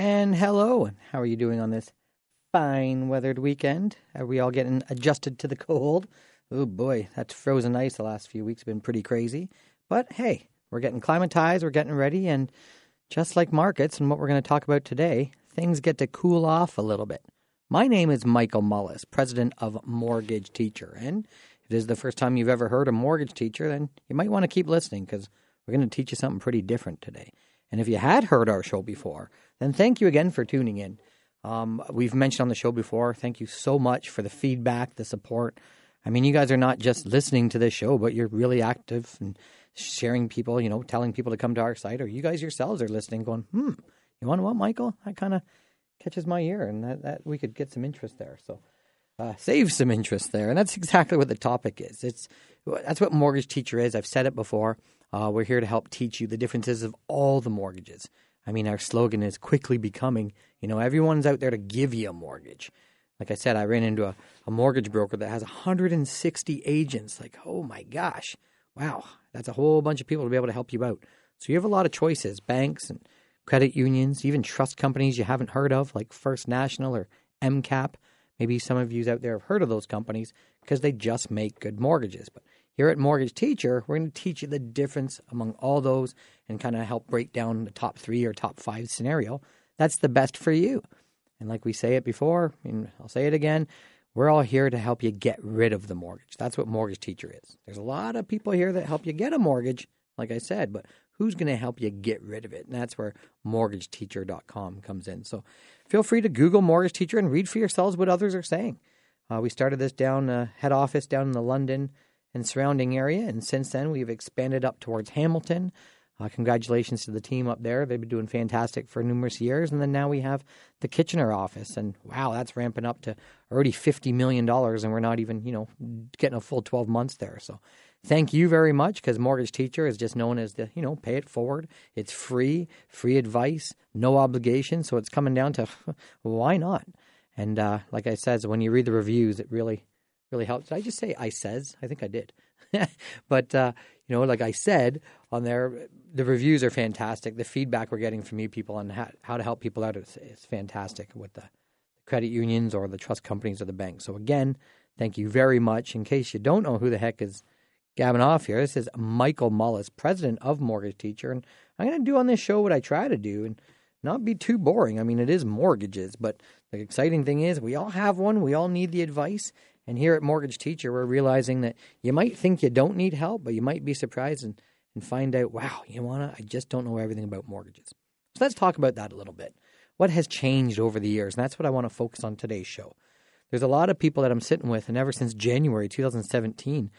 And hello, and how are you doing on this fine weathered weekend? Are we all getting adjusted to the cold? Oh boy, that's frozen ice the last few weeks been pretty crazy. But hey, we're getting climatized, we're getting ready, and just like markets and what we're going to talk about today, things get to cool off a little bit. My name is Michael Mullis, president of Mortgage Teacher, and if it is the first time you've ever heard a mortgage teacher, then you might want to keep listening because we're going to teach you something pretty different today. And if you had heard our show before, then thank you again for tuning in. Um, we've mentioned on the show before, thank you so much for the feedback, the support. I mean, you guys are not just listening to this show, but you're really active and sharing people, you know, telling people to come to our site, or you guys yourselves are listening, going, hmm, you want to what, Michael? That kind of catches my ear, and that, that we could get some interest there. So, uh, save some interest there, and that's exactly what the topic is. It's that's what mortgage teacher is. I've said it before. Uh, we're here to help teach you the differences of all the mortgages. I mean, our slogan is quickly becoming, you know, everyone's out there to give you a mortgage. Like I said, I ran into a, a mortgage broker that has 160 agents. Like, oh my gosh, wow, that's a whole bunch of people to be able to help you out. So you have a lot of choices banks and credit unions, even trust companies you haven't heard of, like First National or MCAP. Maybe some of you out there have heard of those companies because they just make good mortgages. But here at Mortgage Teacher, we're going to teach you the difference among all those and kind of help break down the top three or top five scenario. That's the best for you. And like we say it before, and I'll say it again, we're all here to help you get rid of the mortgage. That's what Mortgage Teacher is. There's a lot of people here that help you get a mortgage, like I said, but who's going to help you get rid of it? And that's where mortgageteacher.com comes in. So feel free to Google Mortgage Teacher and read for yourselves what others are saying. Uh, we started this down uh, head office down in the London and surrounding area. And since then, we've expanded up towards Hamilton. Uh, congratulations to the team up there. They've been doing fantastic for numerous years. And then now we have the Kitchener office. And wow, that's ramping up to already $50 million. And we're not even, you know, getting a full 12 months there. So thank you very much because Mortgage Teacher is just known as the, you know, pay it forward. It's free, free advice, no obligation. So it's coming down to why not? And uh, like I said, when you read the reviews, it really really helps. Did I just say I says? I think I did. but uh, you know, like I said on there, the reviews are fantastic. The feedback we're getting from you people on how, how to help people out is, is fantastic with the credit unions or the trust companies or the banks. So again, thank you very much. In case you don't know who the heck is gabbing off here, this is Michael Mullis, president of Mortgage Teacher, and I'm going to do on this show what I try to do and not be too boring. I mean, it is mortgages, but the exciting thing is we all have one. We all need the advice, and here at Mortgage Teacher, we're realizing that you might think you don't need help, but you might be surprised and, and find out, wow, you wanna, I just don't know everything about mortgages. So let's talk about that a little bit. What has changed over the years? And that's what I want to focus on today's show. There's a lot of people that I'm sitting with, and ever since January 2017,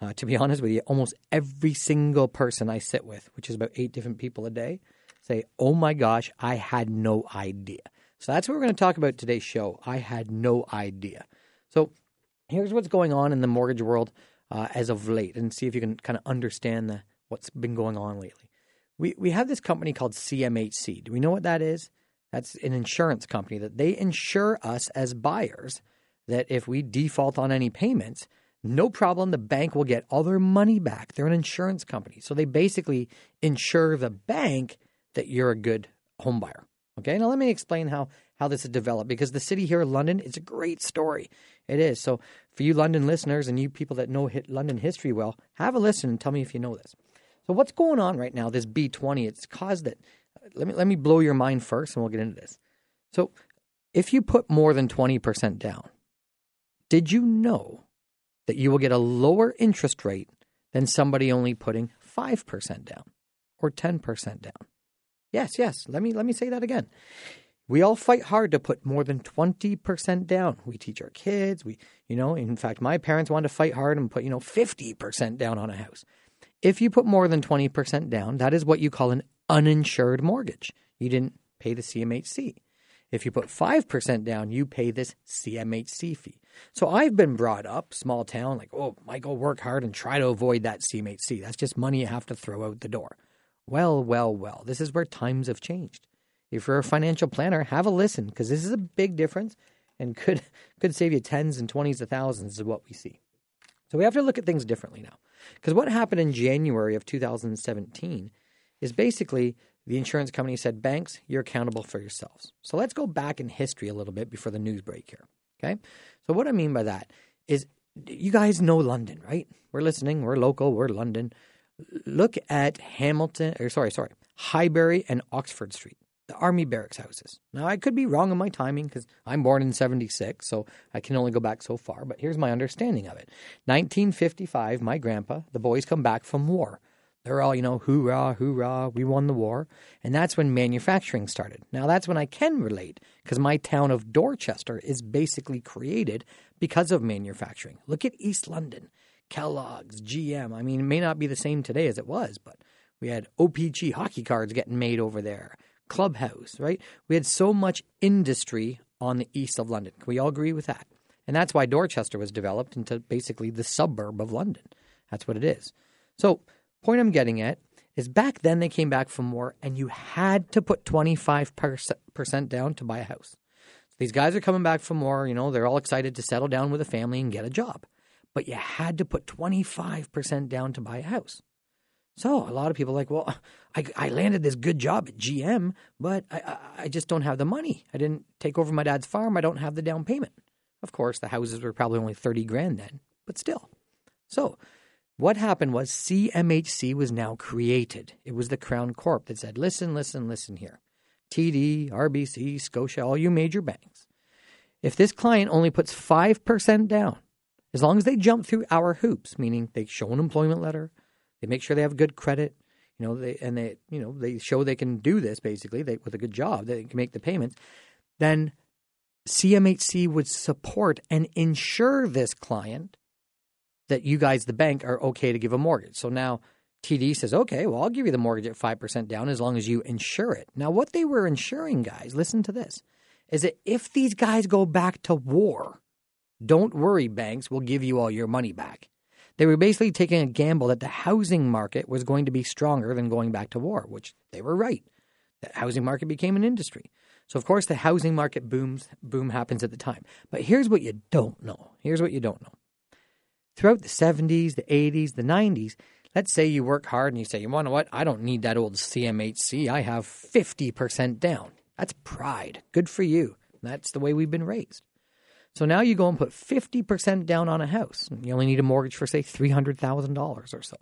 uh, to be honest with you, almost every single person I sit with, which is about eight different people a day, say, Oh my gosh, I had no idea. So that's what we're going to talk about today's show. I had no idea. So here's what's going on in the mortgage world uh, as of late, and see if you can kind of understand the, what's been going on lately. We we have this company called CMHC. Do we know what that is? That's an insurance company that they insure us as buyers that if we default on any payments, no problem, the bank will get all their money back. They're an insurance company. So they basically insure the bank that you're a good home buyer. Okay, now let me explain how how this has developed because the city here, London, it's a great story. It is. So for you London listeners and you people that know London history well, have a listen and tell me if you know this. So what's going on right now? This B20, it's caused it. Let me let me blow your mind first, and we'll get into this. So if you put more than twenty percent down, did you know that you will get a lower interest rate than somebody only putting five percent down or ten percent down? Yes, yes. Let me let me say that again. We all fight hard to put more than 20% down. We teach our kids, we you know, in fact my parents wanted to fight hard and put, you know, 50% down on a house. If you put more than 20% down, that is what you call an uninsured mortgage. You didn't pay the CMHC. If you put 5% down, you pay this CMHC fee. So I've been brought up, small town, like, oh, Michael, work hard and try to avoid that CMHC. That's just money you have to throw out the door. Well, well, well, this is where times have changed. If you're a financial planner, have a listen because this is a big difference and could could save you tens and twenties of thousands is what we see. So we have to look at things differently now. Because what happened in January of 2017 is basically the insurance company said, Banks, you're accountable for yourselves. So let's go back in history a little bit before the news break here. Okay. So, what I mean by that is you guys know London, right? We're listening, we're local, we're London. Look at Hamilton, or sorry, sorry, Highbury and Oxford Street, the army barracks houses. Now, I could be wrong on my timing because I'm born in 76, so I can only go back so far, but here's my understanding of it. 1955, my grandpa, the boys come back from war. They're all, you know, hoorah, hoorah, we won the war. And that's when manufacturing started. Now, that's when I can relate because my town of Dorchester is basically created because of manufacturing. Look at East London, Kellogg's, GM. I mean, it may not be the same today as it was, but we had O-Pee-Chee hockey cards getting made over there, Clubhouse, right? We had so much industry on the east of London. Can we all agree with that? And that's why Dorchester was developed into basically the suburb of London. That's what it is. So, point I'm getting at is back then they came back from war and you had to put 25% down to buy a house. So these guys are coming back from war, you know, they're all excited to settle down with a family and get a job. But you had to put 25% down to buy a house. So a lot of people are like, well, I, I landed this good job at GM, but I, I, I just don't have the money. I didn't take over my dad's farm. I don't have the down payment. Of course, the houses were probably only 30 grand then, but still. So what happened was CMHC was now created. It was the Crown Corp that said, listen, listen, listen here. TD, RBC, Scotia, all you major banks. If this client only puts 5% down, as long as they jump through our hoops, meaning they show an employment letter, they make sure they have good credit, you know, they, and they, you know, they show they can do this basically they, with a good job, they can make the payments, then CMHC would support and insure this client that you guys, the bank, are okay to give a mortgage. So now TD says, okay, well, I'll give you the mortgage at 5% down as long as you insure it. Now, what they were insuring, guys, listen to this, is that if these guys go back to war, don't worry, banks, we'll give you all your money back. They were basically taking a gamble that the housing market was going to be stronger than going back to war, which they were right. The housing market became an industry. So of course the housing market booms boom happens at the time. But here's what you don't know. Here's what you don't know throughout the 70s, the 80s, the 90s, let's say you work hard and you say, you want know what, I don't need that old CMHC. I have 50% down. That's pride. Good for you. That's the way we've been raised. So now you go and put 50% down on a house. You only need a mortgage for, say, $300,000 or so.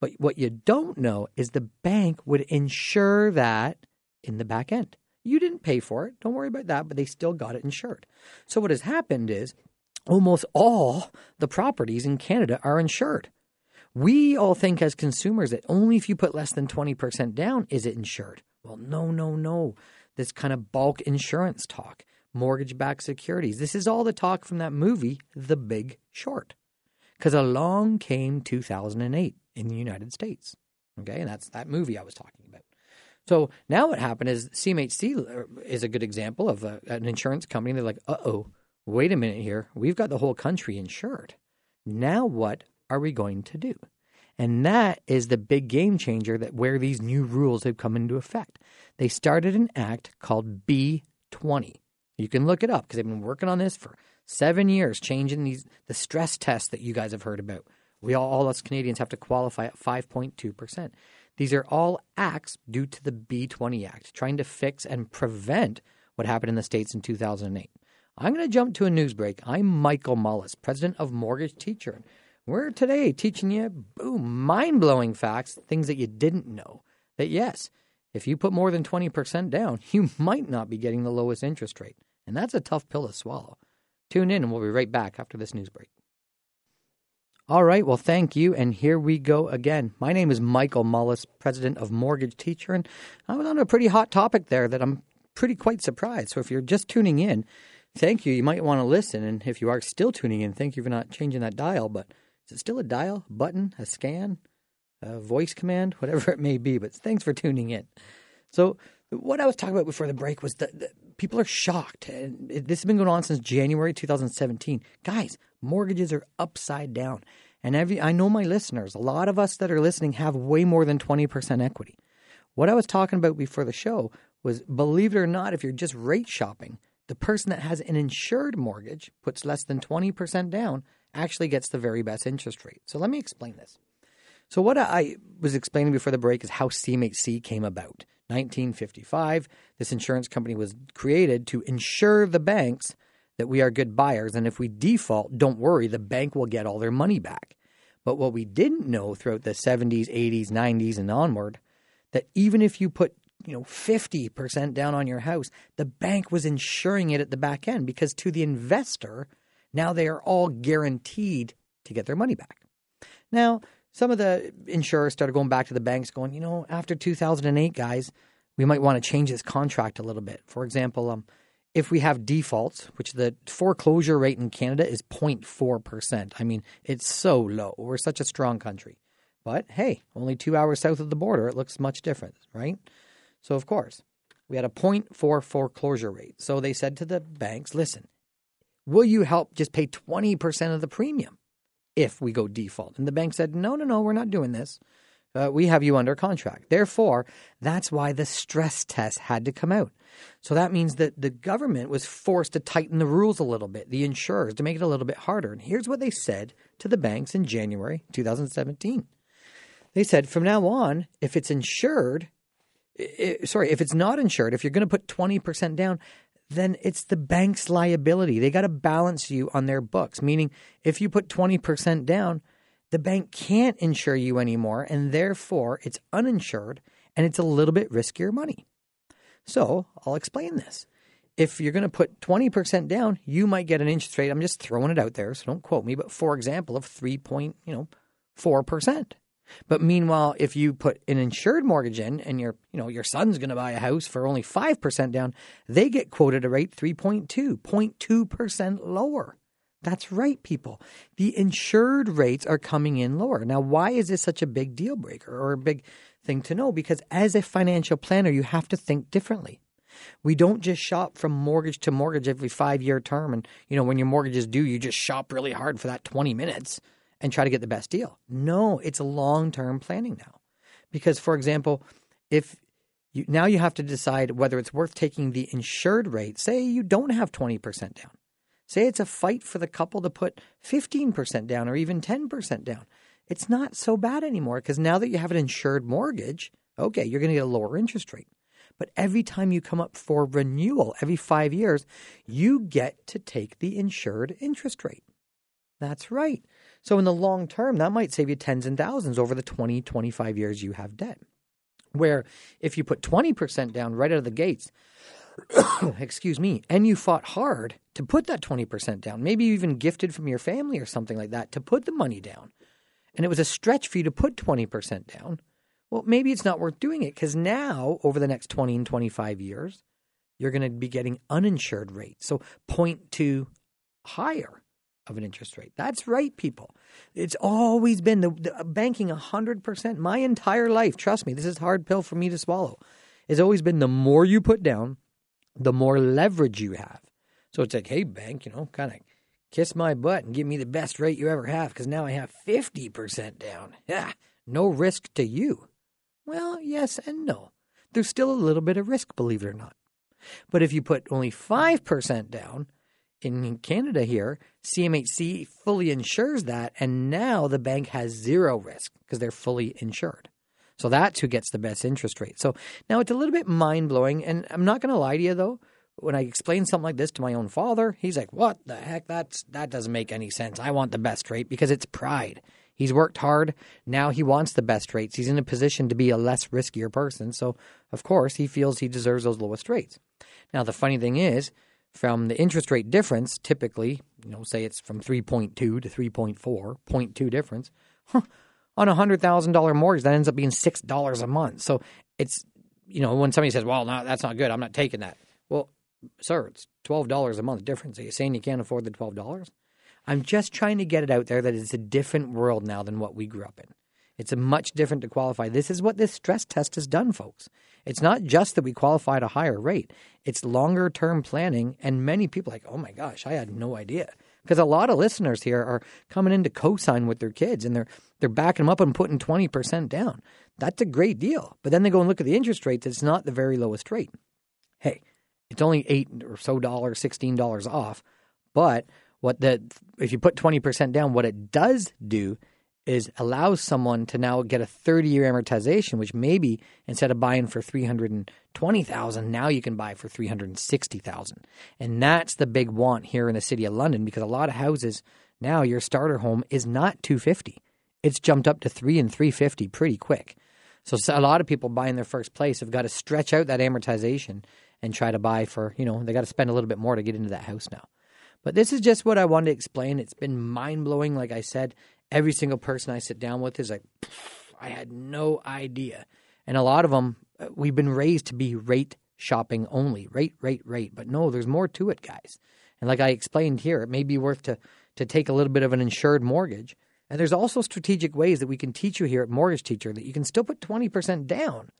But what you don't know is the bank would insure that in the back end. You didn't pay for it. Don't worry about that, but they still got it insured. So what has happened is almost all the properties in Canada are insured. We all think as consumers that only if you put less than 20% down is it insured. Well, no, no, no. This kind of bulk insurance talk, mortgage backed securities. This is all the talk from that movie, The Big Short. Because along came 2008 in the United States. Okay, and that's that movie I was talking about. So now what happened is CMHC is a good example of a, an insurance company. They're like, uh oh, wait a minute here, we've got the whole country insured. Now what are we going to do? And that is the big game changer that where these new rules have come into effect. They started an act called B20. You can look it up because they've been working on this for seven years, changing these the stress tests that you guys have heard about. We all, all us Canadians have to qualify at 5.2%. These are all acts due to the B20 Act, trying to fix and prevent what happened in the States in 2008. I'm going to jump to a news break. I'm Michael Mullis, president of Mortgage Teacher. We're today teaching you boom, mind blowing facts, things that you didn't know. That yes, if you put more than 20% down, you might not be getting the lowest interest rate. And that's a tough pill to swallow. Tune in and we'll be right back after this news break. All right, well, thank you. And here we go again. My name is Michael Mullis, president of Mortgage Teacher. And I was on a pretty hot topic there that I'm pretty quite surprised. So if you're just tuning in, thank you. You might want to listen. And if you are still tuning in, thank you for not changing that dial. But is it still a dial, button, a scan, a voice command, whatever it may be? But thanks for tuning in. So, what I was talking about before the break was that, people are shocked. And this has been going on since January 2017. Guys, mortgages are upside down. And every, I know my listeners, a lot of us that are listening have way more than 20% equity. What I was talking about before the show was believe it or not, if you're just rate shopping, the person that has an insured mortgage puts less than 20% down actually gets the very best interest rate. So let me explain this. So what I was explaining before the break is how CMHC came about. 1955, this insurance company was created to insure the banks that we are good buyers. And if we default, don't worry, the bank will get all their money back. But what we didn't know throughout the 70s, 80s, 90s, and onward, that even if you put you know 50% down on your house, the bank was insuring it at the back end because to the investor, now they are all guaranteed to get their money back. Now, some of the insurers started going back to the banks going, you know, after 2008, guys, we might want to change this contract a little bit. For example, um, if we have defaults, which the foreclosure rate in Canada is 0.4%. I mean, it's so low. We're such a strong country. But hey, only two hours south of the border, it looks much different, right? So, of course, we had a 0.4 foreclosure rate. So they said to the banks, listen, will you help just pay 20% of the premium if we go default? And the bank said, no, no, no, we're not doing this uh, we have you under contract. Therefore, that's why the stress test had to come out. So that means that the government was forced to tighten the rules a little bit, the insurers, to make it a little bit harder. And here's what they said to the banks in January 2017. They said from now on, if it's insured, it, sorry, if it's not insured, if you're going to put 20% down, then it's the bank's liability. They got to balance you on their books, meaning if you put 20% down, the bank can't insure you anymore, and therefore it's uninsured and it's a little bit riskier money. So I'll explain this. If you're going to put 20% down, you might get an interest rate. I'm just throwing it out there, so don't quote me, but for example, of 3. Point, you know, 4%. But meanwhile, if you put an insured mortgage in and your, you know, your son's going to buy a house for only 5% down, they get quoted a rate 3.2, 0.2% lower. That's right, people. The insured rates are coming in lower. Now, why is this such a big deal breaker or a big thing to know? Because as a financial planner, you have to think differently. We don't just shop from mortgage to mortgage every five year term. And, you know, when your mortgage is due, you just shop really hard for that 20 minutes and try to get the best deal. No, it's long term planning now. Because, for example, if you, now you have to decide whether it's worth taking the insured rate, say you don't have 20% down. Say it's a fight for the couple to put 15% down or even 10% down. It's not so bad anymore because now that you have an insured mortgage, okay, you're going to get a lower interest rate. But every time you come up for renewal, every five years, you get to take the insured interest rate. That's right. So in the long term, that might save you tens and thousands over the 20, 25 years you have debt. Where if you put 20% down right out of the gates, excuse me, and you fought hard to put that 20% down, maybe you even gifted from your family or something like that to put the money down, and it was a stretch for you to put 20% down, well, maybe it's not worth doing it because now, over the next 20 and 25 years, you're going to be getting uninsured rates. So 0.2 higher of an interest rate. That's right, people. It's always been the, the banking 100% my entire life. Trust me, this is a hard pill for me to swallow. It's always been the more you put down, the more leverage you have. So it's like, hey, bank, you know, kind of kiss my butt and give me the best rate you ever have because now I have 50% down. Yeah, no risk to you. Well, yes and no. There's still a little bit of risk, believe it or not. But if you put only 5% down, in Canada here, CMHC fully insures that, and now the bank has zero risk because they're fully insured. So that's who gets the best interest rate. So now it's a little bit mind blowing. And I'm not going to lie to you though. When I explain something like this to my own father, he's like, "What the heck? That's that doesn't make any sense. I want the best rate because it's pride. He's worked hard. Now he wants the best rates. He's in a position to be a less riskier person. So, of course, he feels he deserves those lowest rates. Now, the funny thing is, from the interest rate difference, typically, you know, say it's from 3.2 to 3.4, 0.2 difference, on a hundred thousand dollar mortgage, that ends up being six dollars a month. So it's you know when somebody says, "Well, no, that's not good. I'm not taking that." Well, sir, it's twelve dollars a month difference. Are you saying you can't afford the twelve dollars? I'm just trying to get it out there that it's a different world now than what we grew up in. It's a much different to qualify. This is what this stress test has done, folks. It's not just that we qualify at a higher rate. It's longer term planning, and many people like, oh my gosh, I had no idea because a lot of listeners here are coming in to co-sign with their kids and they're they're backing them up and putting 20% down. That's a great deal. But then they go and look at the interest rates, it's not the very lowest rate. Hey, it's only 8 or so dollars, $16 off. But what the if you put 20% down, what it does do is allows someone to now get a 30 year amortization, which maybe instead of buying for 320,000, now you can buy for 360,000. And that's the big want here in the city of London because a lot of houses now your starter home is not 250. It's jumped up to 3 and 350 pretty quick. So a lot of people buying their first place have got to stretch out that amortization and try to buy for, you know, they got to spend a little bit more to get into that house now. But this is just what I wanted to explain. It's been mind blowing, like I said. Every single person I sit down with is like, I had no idea. And a lot of them, uh, we've been raised to be rate shopping only, rate, rate, rate. But no, there's more to it, guys. And like I explained here, it may be worth to to take a little bit of an insured mortgage. And there's also strategic ways that we can teach you here at Mortgage Teacher that you can still put 20% down.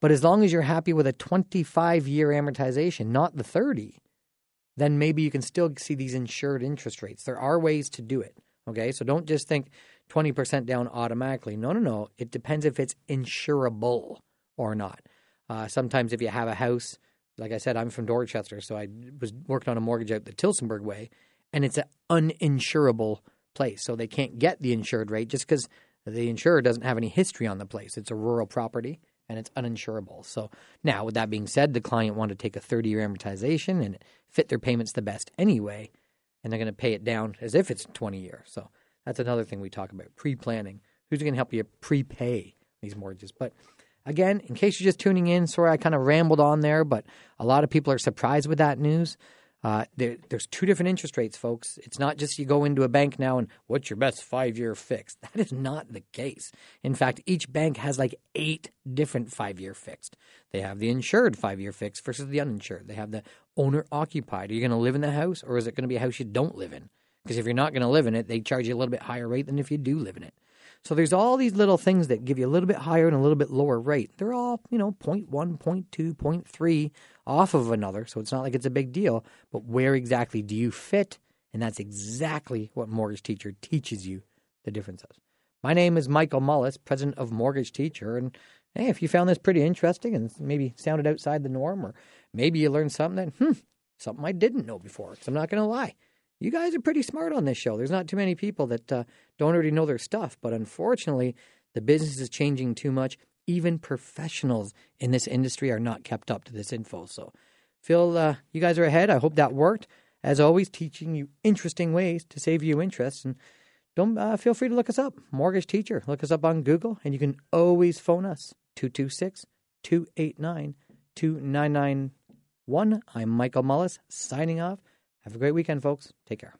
But as long as you're happy with a 25 year amortization, not the 30, then maybe you can still see these insured interest rates. There are ways to do it. Okay, so don't just think 20% down automatically. No, no, no. It depends if it's insurable or not. Uh, sometimes if you have a house, like I said, I'm from Dorchester, so I was working on a mortgage out the Tillsonburg way, and it's an uninsurable place. So they can't get the insured rate just because the insurer doesn't have any history on the place. It's a rural property and it's uninsurable. So now, with that being said, the client wanted to take a 30 year amortization and fit their payments the best anyway and they're going to pay it down as if it's 20 years. So that's another thing we talk about pre planning. Who's going to help you prepay these mortgages? But again, in case you're just tuning in, sorry I kind of rambled on there, but a lot of people are surprised with that news. Uh, there, there's two different interest rates, folks. It's not just you go into a bank now and what's your best five year fixed. That is not the case. In fact, each bank has like eight different five year fixed. They have the insured five year fixed versus the uninsured. They have the owner occupied. Are you going to live in the house or is it going to be a house you don't live in? Because if you're not going to live in it, they charge you a little bit higher rate than if you do live in it. So there's all these little things that give you a little bit higher and a little bit lower rate. They're all, you know, 0.1, 0.2, 0.3 off of another. So it's not like it's a big deal. But where exactly do you fit? And that's exactly what Mortgage Teacher teaches you the differences. My name is Michael Mullis, president of Mortgage Teacher. And hey, if you found this pretty interesting and maybe sounded outside the norm, or maybe you learned something that, hmm, something I didn't know before. Because I'm not going to lie you guys are pretty smart on this show. There's not too many people that uh, don't already know their stuff, but unfortunately, the business is changing too much. Even professionals in this industry are not kept up to this info. So, Phil, uh, you guys are ahead. I hope that worked. As always, teaching you interesting ways to save you interest. And don't uh, feel free to look us up, Mortgage Teacher. Look us up on Google, and you can always phone us 226 289 2991. I'm Michael Mullis signing off. Have a great weekend, folks. Take care.